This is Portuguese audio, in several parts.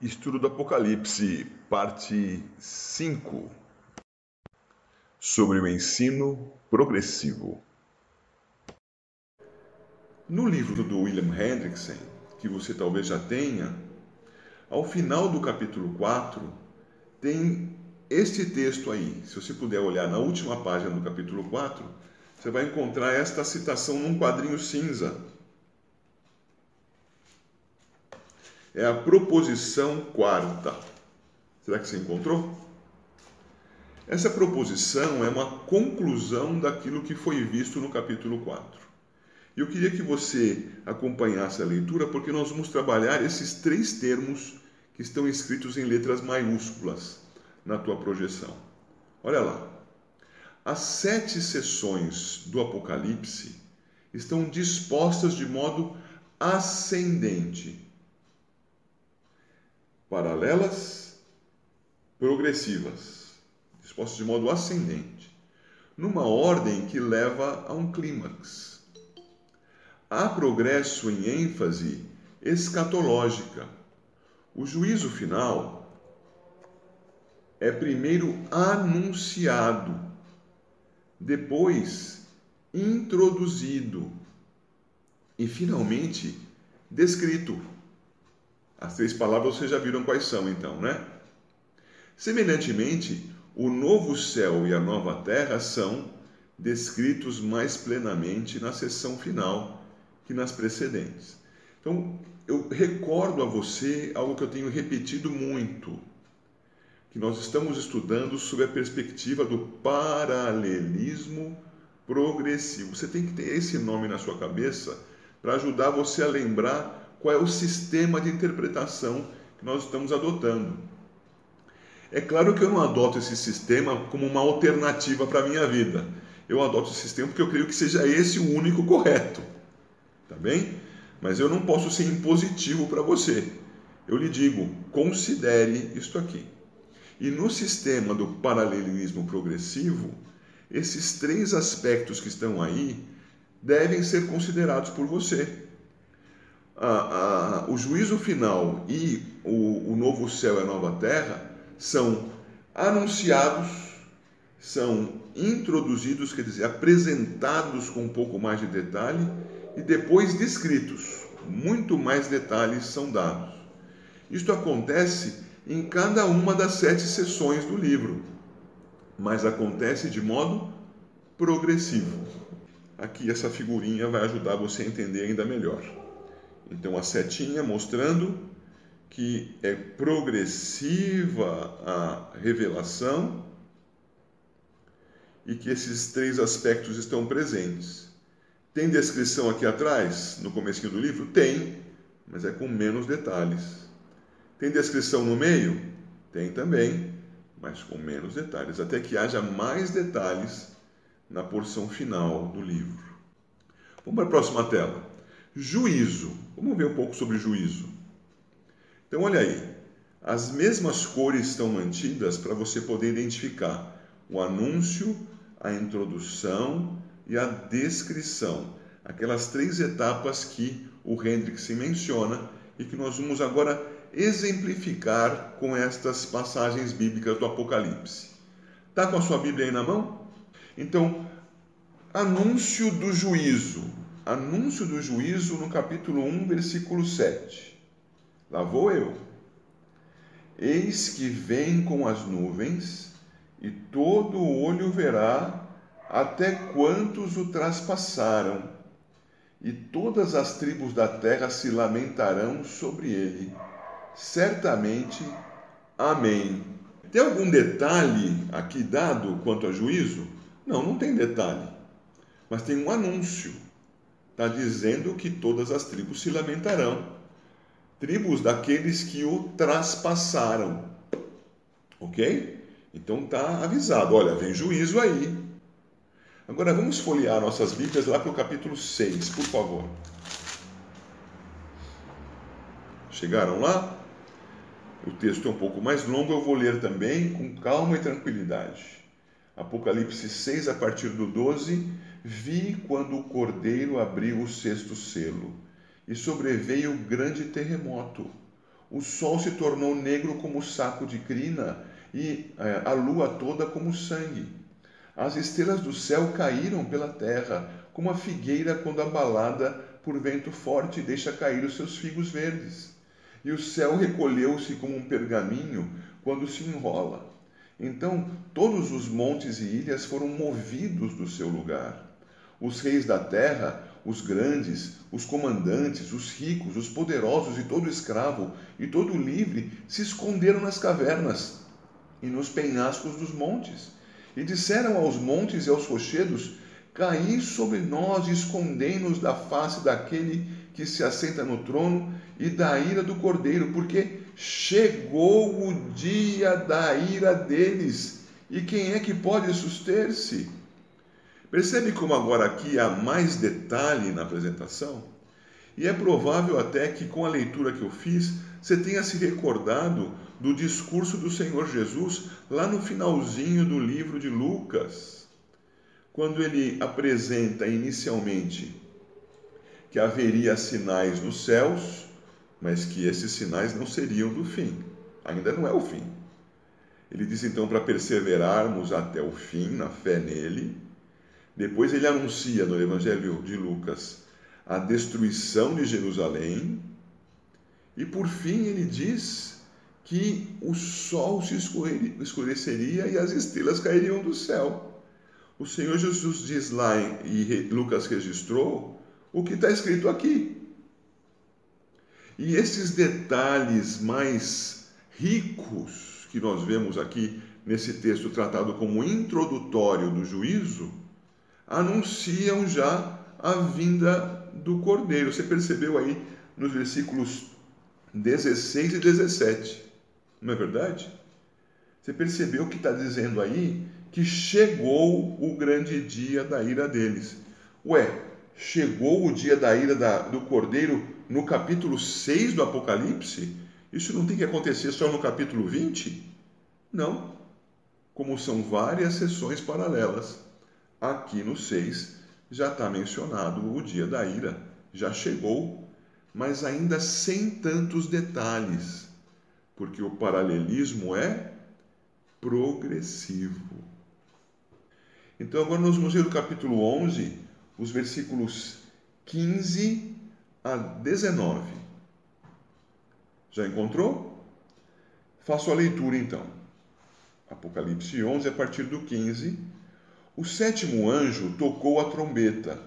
Estudo do Apocalipse, parte 5, sobre o ensino progressivo. No livro do William Hendrickson, que você talvez já tenha, ao final do capítulo 4, tem este texto aí. Se você puder olhar na última página do capítulo 4, você vai encontrar esta citação num quadrinho cinza é a proposição quarta. Será que você encontrou? Essa proposição é uma conclusão daquilo que foi visto no capítulo 4. E eu queria que você acompanhasse a leitura, porque nós vamos trabalhar esses três termos que estão escritos em letras maiúsculas na tua projeção. Olha lá. As sete sessões do Apocalipse estão dispostas de modo ascendente paralelas, progressivas, dispostas de modo ascendente, numa ordem que leva a um clímax. Há progresso em ênfase escatológica. O juízo final é primeiro anunciado, depois introduzido e finalmente descrito. As três palavras vocês já viram quais são, então, né? Semelhantemente, o novo céu e a nova terra são descritos mais plenamente na sessão final que nas precedentes. Então, eu recordo a você algo que eu tenho repetido muito, que nós estamos estudando sob a perspectiva do paralelismo progressivo. Você tem que ter esse nome na sua cabeça para ajudar você a lembrar qual é o sistema de interpretação que nós estamos adotando. É claro que eu não adoto esse sistema como uma alternativa para a minha vida. Eu adoto esse sistema porque eu creio que seja esse o único correto. Tá bem? Mas eu não posso ser impositivo para você. Eu lhe digo, considere isto aqui. E no sistema do paralelismo progressivo, esses três aspectos que estão aí devem ser considerados por você a, a, o juízo final e o, o novo céu e a nova terra são anunciados, são introduzidos, quer dizer, apresentados com um pouco mais de detalhe e depois descritos. Muito mais detalhes são dados. Isto acontece em cada uma das sete sessões do livro, mas acontece de modo progressivo. Aqui essa figurinha vai ajudar você a entender ainda melhor. Então a setinha mostrando que é progressiva a revelação e que esses três aspectos estão presentes. Tem descrição aqui atrás, no começo do livro? Tem, mas é com menos detalhes. Tem descrição no meio? Tem também, mas com menos detalhes, até que haja mais detalhes na porção final do livro. Vamos para a próxima tela. Juízo. Vamos ver um pouco sobre juízo. Então, olha aí. As mesmas cores estão mantidas para você poder identificar o anúncio, a introdução e a descrição. Aquelas três etapas que o Hendrick menciona e que nós vamos agora exemplificar com estas passagens bíblicas do Apocalipse. Está com a sua Bíblia aí na mão? Então, anúncio do juízo anúncio do juízo no capítulo 1, versículo 7. Lá vou eu. Eis que vem com as nuvens, e todo olho verá até quantos o traspassaram, e todas as tribos da terra se lamentarão sobre ele. Certamente, amém. Tem algum detalhe aqui dado quanto a juízo? Não, não tem detalhe. Mas tem um anúncio está dizendo que todas as tribos se lamentarão. Tribos daqueles que o traspassaram. Ok? Então está avisado: olha, vem juízo aí. Agora vamos folhear nossas Bíblias lá para o capítulo 6, por favor. Chegaram lá? O texto é um pouco mais longo, eu vou ler também com calma e tranquilidade. Apocalipse 6, a partir do 12 Vi quando o cordeiro abriu o sexto selo, e sobreveio grande terremoto. O sol se tornou negro como saco de crina e é, a lua toda como sangue. As estrelas do céu caíram pela terra, como a figueira quando abalada por vento forte deixa cair os seus figos verdes. E o céu recolheu-se como um pergaminho quando se enrola. Então todos os montes e ilhas foram movidos do seu lugar. Os reis da terra, os grandes, os comandantes, os ricos, os poderosos e todo escravo e todo livre se esconderam nas cavernas e nos penhascos dos montes. E disseram aos montes e aos rochedos: Caí sobre nós e escondei-nos da face daquele que se assenta no trono e da ira do cordeiro, porque chegou o dia da ira deles. E quem é que pode suster-se? Percebe como agora aqui há mais detalhe na apresentação? E é provável até que com a leitura que eu fiz, você tenha se recordado do discurso do Senhor Jesus lá no finalzinho do livro de Lucas, quando ele apresenta inicialmente que haveria sinais nos céus, mas que esses sinais não seriam do fim. Ainda não é o fim. Ele diz então para perseverarmos até o fim na fé nele. Depois ele anuncia no Evangelho de Lucas a destruição de Jerusalém. E por fim ele diz que o sol se escureceria e as estrelas cairiam do céu. O Senhor Jesus diz lá, e Lucas registrou, o que está escrito aqui. E esses detalhes mais ricos que nós vemos aqui nesse texto tratado como introdutório do juízo, anunciam já a vinda do Cordeiro. Você percebeu aí nos versículos 16 e 17, não é verdade? Você percebeu que está dizendo aí que chegou o grande dia da ira deles. Ué, chegou o dia da ira da, do Cordeiro no capítulo 6 do Apocalipse? Isso não tem que acontecer só no capítulo 20? Não. Como são várias sessões paralelas aqui no 6 já está mencionado o dia da ira, já chegou, mas ainda sem tantos detalhes, porque o paralelismo é progressivo. Então agora nós vamos ler o capítulo 11, os versículos 15 a 19. Já encontrou? Faço a leitura então. Apocalipse 11, a partir do 15 o sétimo anjo tocou a trombeta,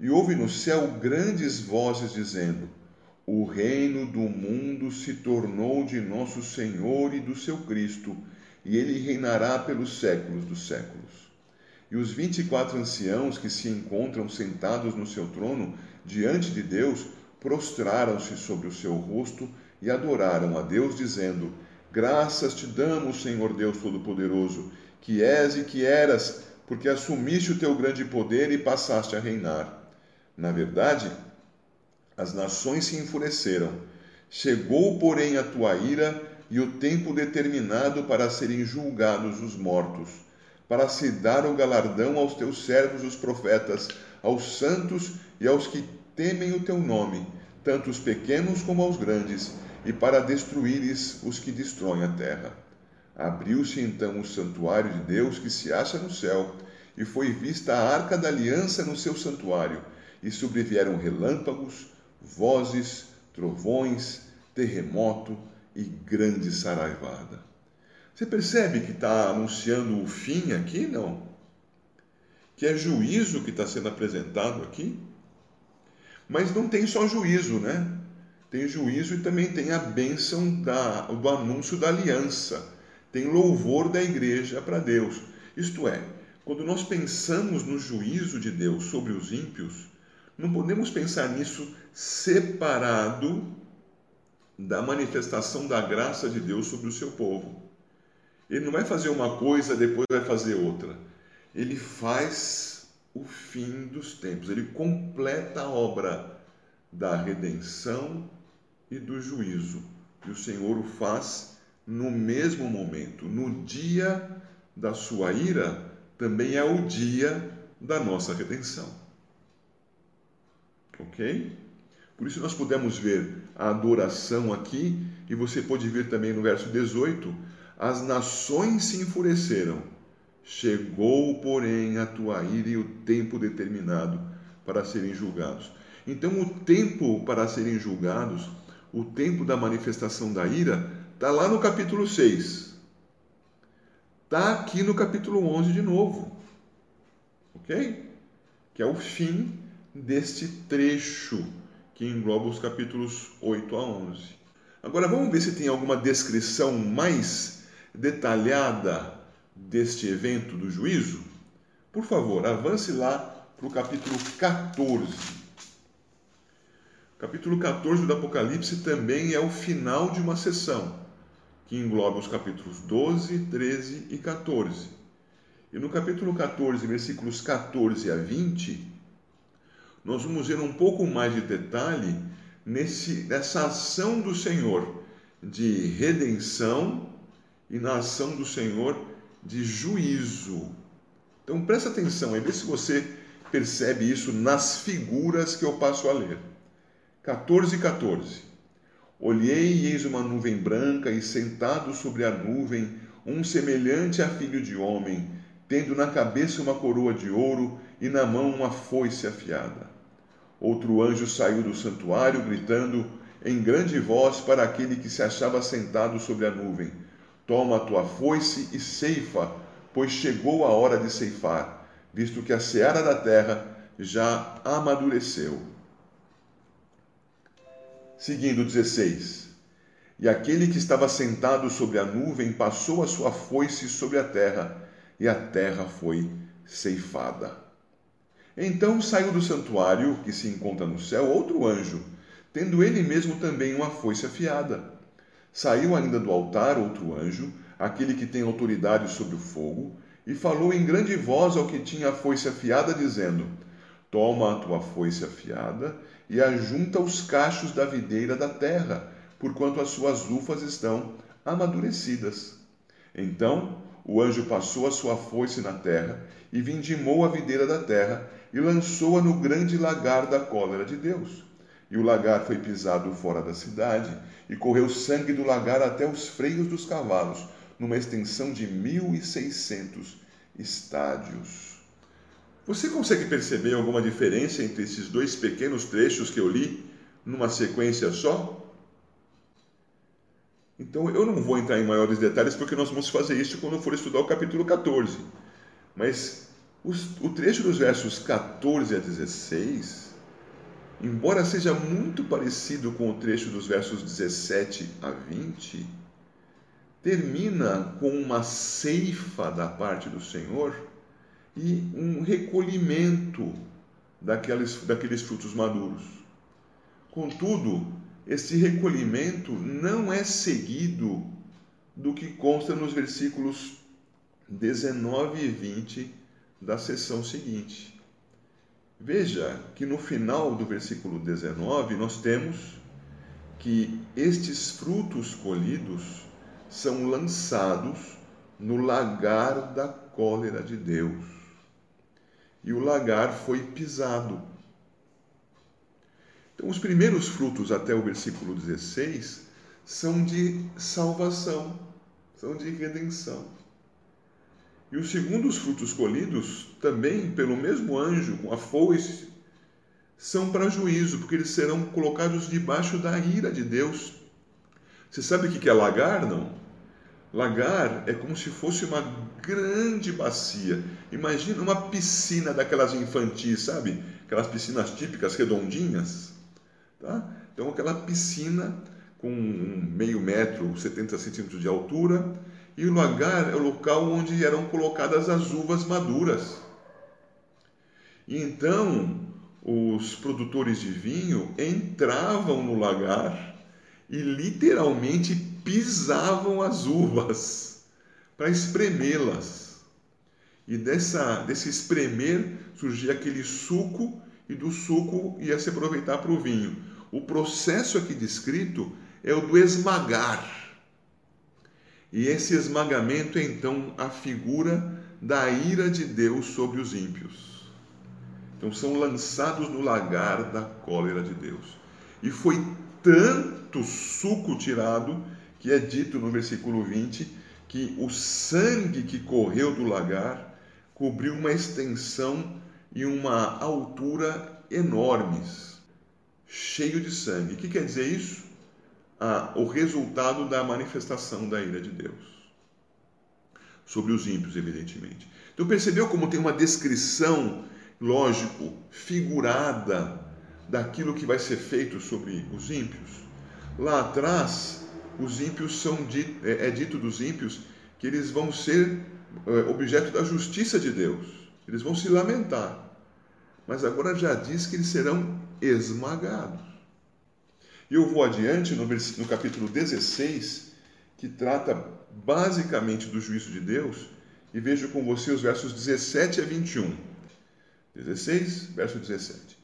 e houve no céu grandes vozes dizendo: O reino do mundo se tornou de nosso Senhor e do seu Cristo, e ele reinará pelos séculos dos séculos. E os vinte e quatro anciãos que se encontram sentados no seu trono diante de Deus prostraram-se sobre o seu rosto e adoraram a Deus, dizendo: Graças te damos, Senhor Deus Todo-Poderoso, que és e que eras porque assumiste o teu grande poder e passaste a reinar. Na verdade, as nações se enfureceram. Chegou, porém, a tua ira e o tempo determinado para serem julgados os mortos, para se dar o galardão aos teus servos, os profetas, aos santos e aos que temem o teu nome, tanto os pequenos como aos grandes, e para destruíres os que destroem a terra. Abriu-se então o santuário de Deus que se acha no céu, e foi vista a arca da aliança no seu santuário, e sobrevieram relâmpagos, vozes, trovões, terremoto e grande saraivada. Você percebe que está anunciando o fim aqui, não? Que é juízo que está sendo apresentado aqui? Mas não tem só juízo, né? Tem juízo e também tem a bênção da, do anúncio da aliança tem louvor da igreja para Deus. Isto é, quando nós pensamos no juízo de Deus sobre os ímpios, não podemos pensar nisso separado da manifestação da graça de Deus sobre o seu povo. Ele não vai fazer uma coisa, depois vai fazer outra. Ele faz o fim dos tempos, ele completa a obra da redenção e do juízo. E o Senhor o faz no mesmo momento, no dia da sua ira, também é o dia da nossa redenção. Ok? Por isso nós podemos ver a adoração aqui, e você pode ver também no verso 18: as nações se enfureceram. Chegou, porém, a tua ira e o tempo determinado para serem julgados. Então, o tempo para serem julgados, o tempo da manifestação da ira, está lá no capítulo 6. Está aqui no capítulo 11 de novo. Ok? Que é o fim deste trecho que engloba os capítulos 8 a 11. Agora vamos ver se tem alguma descrição mais detalhada deste evento do juízo. Por favor, avance lá para o capítulo 14. O capítulo 14 do Apocalipse também é o final de uma sessão, que engloba os capítulos 12, 13 e 14. E no capítulo 14, versículos 14 a 20, nós vamos ver um pouco mais de detalhe nesse, nessa ação do Senhor de redenção e na ação do Senhor de juízo. Então presta atenção aí, vê se você percebe isso nas figuras que eu passo a ler. 14, 14. Olhei e eis uma nuvem branca, e sentado sobre a nuvem, um semelhante a filho de homem, tendo na cabeça uma coroa de ouro e na mão uma foice afiada. Outro anjo saiu do santuário, gritando em grande voz para aquele que se achava sentado sobre a nuvem: Toma a tua foice e ceifa, pois chegou a hora de ceifar, visto que a seara da terra já amadureceu. Seguindo 16. E aquele que estava sentado sobre a nuvem passou a sua foice sobre a terra, e a terra foi ceifada. Então saiu do santuário, que se encontra no céu, outro anjo, tendo ele mesmo também uma foice afiada. Saiu ainda do altar outro anjo, aquele que tem autoridade sobre o fogo, e falou em grande voz ao que tinha a foice afiada, dizendo: Toma a tua foice afiada e ajunta os cachos da videira da terra, porquanto as suas ufas estão amadurecidas. Então o anjo passou a sua foice na terra e vindimou a videira da terra e lançou-a no grande lagar da cólera de Deus. E o lagar foi pisado fora da cidade, e correu sangue do lagar até os freios dos cavalos, numa extensão de mil e seiscentos estádios. Você consegue perceber alguma diferença entre esses dois pequenos trechos que eu li numa sequência só? Então eu não vou entrar em maiores detalhes porque nós vamos fazer isso quando for estudar o capítulo 14. Mas o trecho dos versos 14 a 16, embora seja muito parecido com o trecho dos versos 17 a 20, termina com uma ceifa da parte do Senhor e um recolhimento daqueles, daqueles frutos maduros. Contudo, esse recolhimento não é seguido do que consta nos versículos 19 e 20 da sessão seguinte. Veja que no final do versículo 19 nós temos que estes frutos colhidos são lançados no lagar da cólera de Deus. E o lagar foi pisado. Então, os primeiros frutos até o versículo 16 são de salvação, são de redenção. E os segundos frutos colhidos, também pelo mesmo anjo, com a foice, são para juízo, porque eles serão colocados debaixo da ira de Deus. Você sabe o que é lagar, não? Lagar é como se fosse uma grande bacia. Imagina uma piscina daquelas infantis, sabe? Aquelas piscinas típicas redondinhas. Tá? Então, aquela piscina com meio metro, 70 centímetros de altura, e o lagar é o local onde eram colocadas as uvas maduras. E então os produtores de vinho entravam no lagar e literalmente pisavam as uvas para espremê-las. E dessa, desse espremer surgia aquele suco, e do suco ia se aproveitar para o vinho. O processo aqui descrito é o do esmagar. E esse esmagamento é então a figura da ira de Deus sobre os ímpios. Então são lançados no lagar da cólera de Deus. E foi tanto suco tirado que é dito no versículo 20 que o sangue que correu do lagar cobriu uma extensão e uma altura enormes, cheio de sangue. O que quer dizer isso? Ah, o resultado da manifestação da ira de Deus. Sobre os ímpios, evidentemente. Então percebeu como tem uma descrição, lógico, figurada daquilo que vai ser feito sobre os ímpios? Lá atrás, os ímpios são é, é dito dos ímpios que eles vão ser é, objeto da justiça de Deus. Eles vão se lamentar. Mas agora já diz que eles serão esmagados. E eu vou adiante no, no capítulo 16, que trata basicamente do juízo de Deus, e vejo com você os versos 17 a 21. 16, verso 17.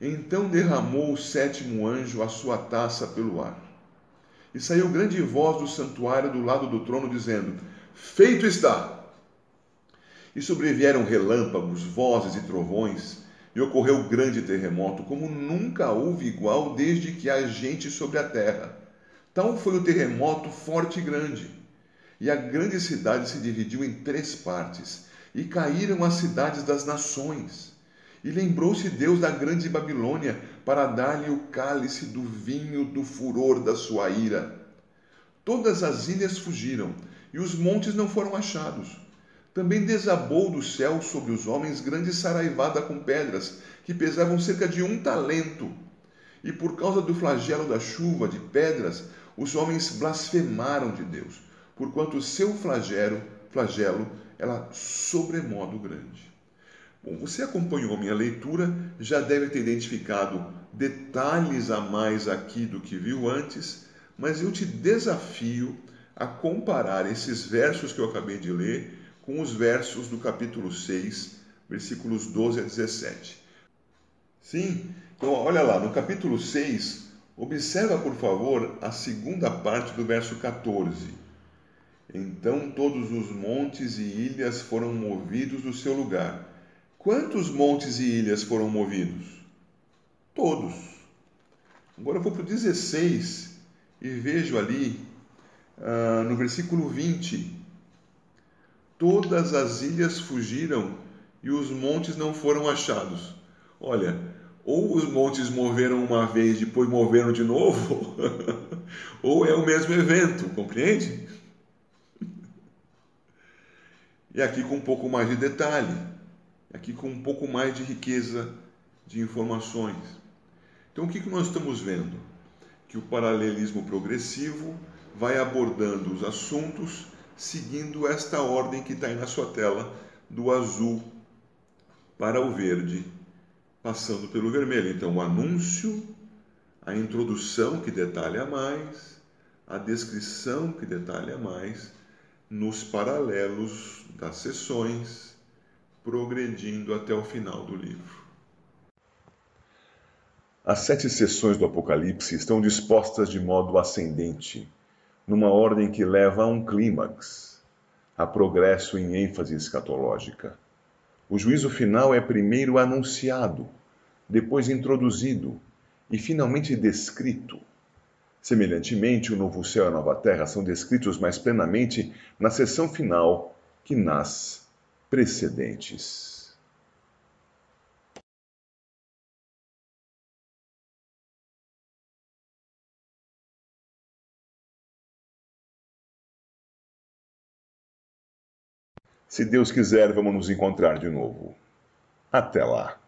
Então derramou o sétimo anjo a sua taça pelo ar. E saiu grande voz do santuário do lado do trono, dizendo: Feito está! E sobrevieram relâmpagos, vozes e trovões, e ocorreu grande terremoto, como nunca houve igual desde que há gente sobre a terra. Tal foi o terremoto forte e grande. E a grande cidade se dividiu em três partes, e caíram as cidades das nações. E lembrou-se Deus da grande Babilônia para dar-lhe o cálice do vinho do furor da sua ira. Todas as ilhas fugiram, e os montes não foram achados. Também desabou do céu sobre os homens grande saraivada com pedras, que pesavam cerca de um talento. E por causa do flagelo da chuva de pedras, os homens blasfemaram de Deus, porquanto o seu flagelo, flagelo era sobremodo grande. Bom, você acompanhou minha leitura, já deve ter identificado detalhes a mais aqui do que viu antes, mas eu te desafio a comparar esses versos que eu acabei de ler com os versos do capítulo 6, versículos 12 a 17. Sim, então olha lá, no capítulo 6, observa por favor a segunda parte do verso 14. Então todos os montes e ilhas foram movidos do seu lugar Quantos montes e ilhas foram movidos? Todos. Agora eu vou para o 16 e vejo ali, ah, no versículo 20: Todas as ilhas fugiram e os montes não foram achados. Olha, ou os montes moveram uma vez e depois moveram de novo, ou é o mesmo evento, compreende? E aqui com um pouco mais de detalhe aqui com um pouco mais de riqueza de informações. Então, o que, que nós estamos vendo? Que o paralelismo progressivo vai abordando os assuntos seguindo esta ordem que está aí na sua tela, do azul para o verde, passando pelo vermelho. Então, o anúncio, a introdução que detalha mais, a descrição que detalha mais, nos paralelos das sessões progredindo até o final do livro. As sete sessões do Apocalipse estão dispostas de modo ascendente, numa ordem que leva a um clímax, a progresso em ênfase escatológica. O juízo final é primeiro anunciado, depois introduzido e finalmente descrito. Semelhantemente, o novo céu e a nova terra são descritos mais plenamente na sessão final que nasce precedentes. Se Deus quiser, vamos nos encontrar de novo. Até lá!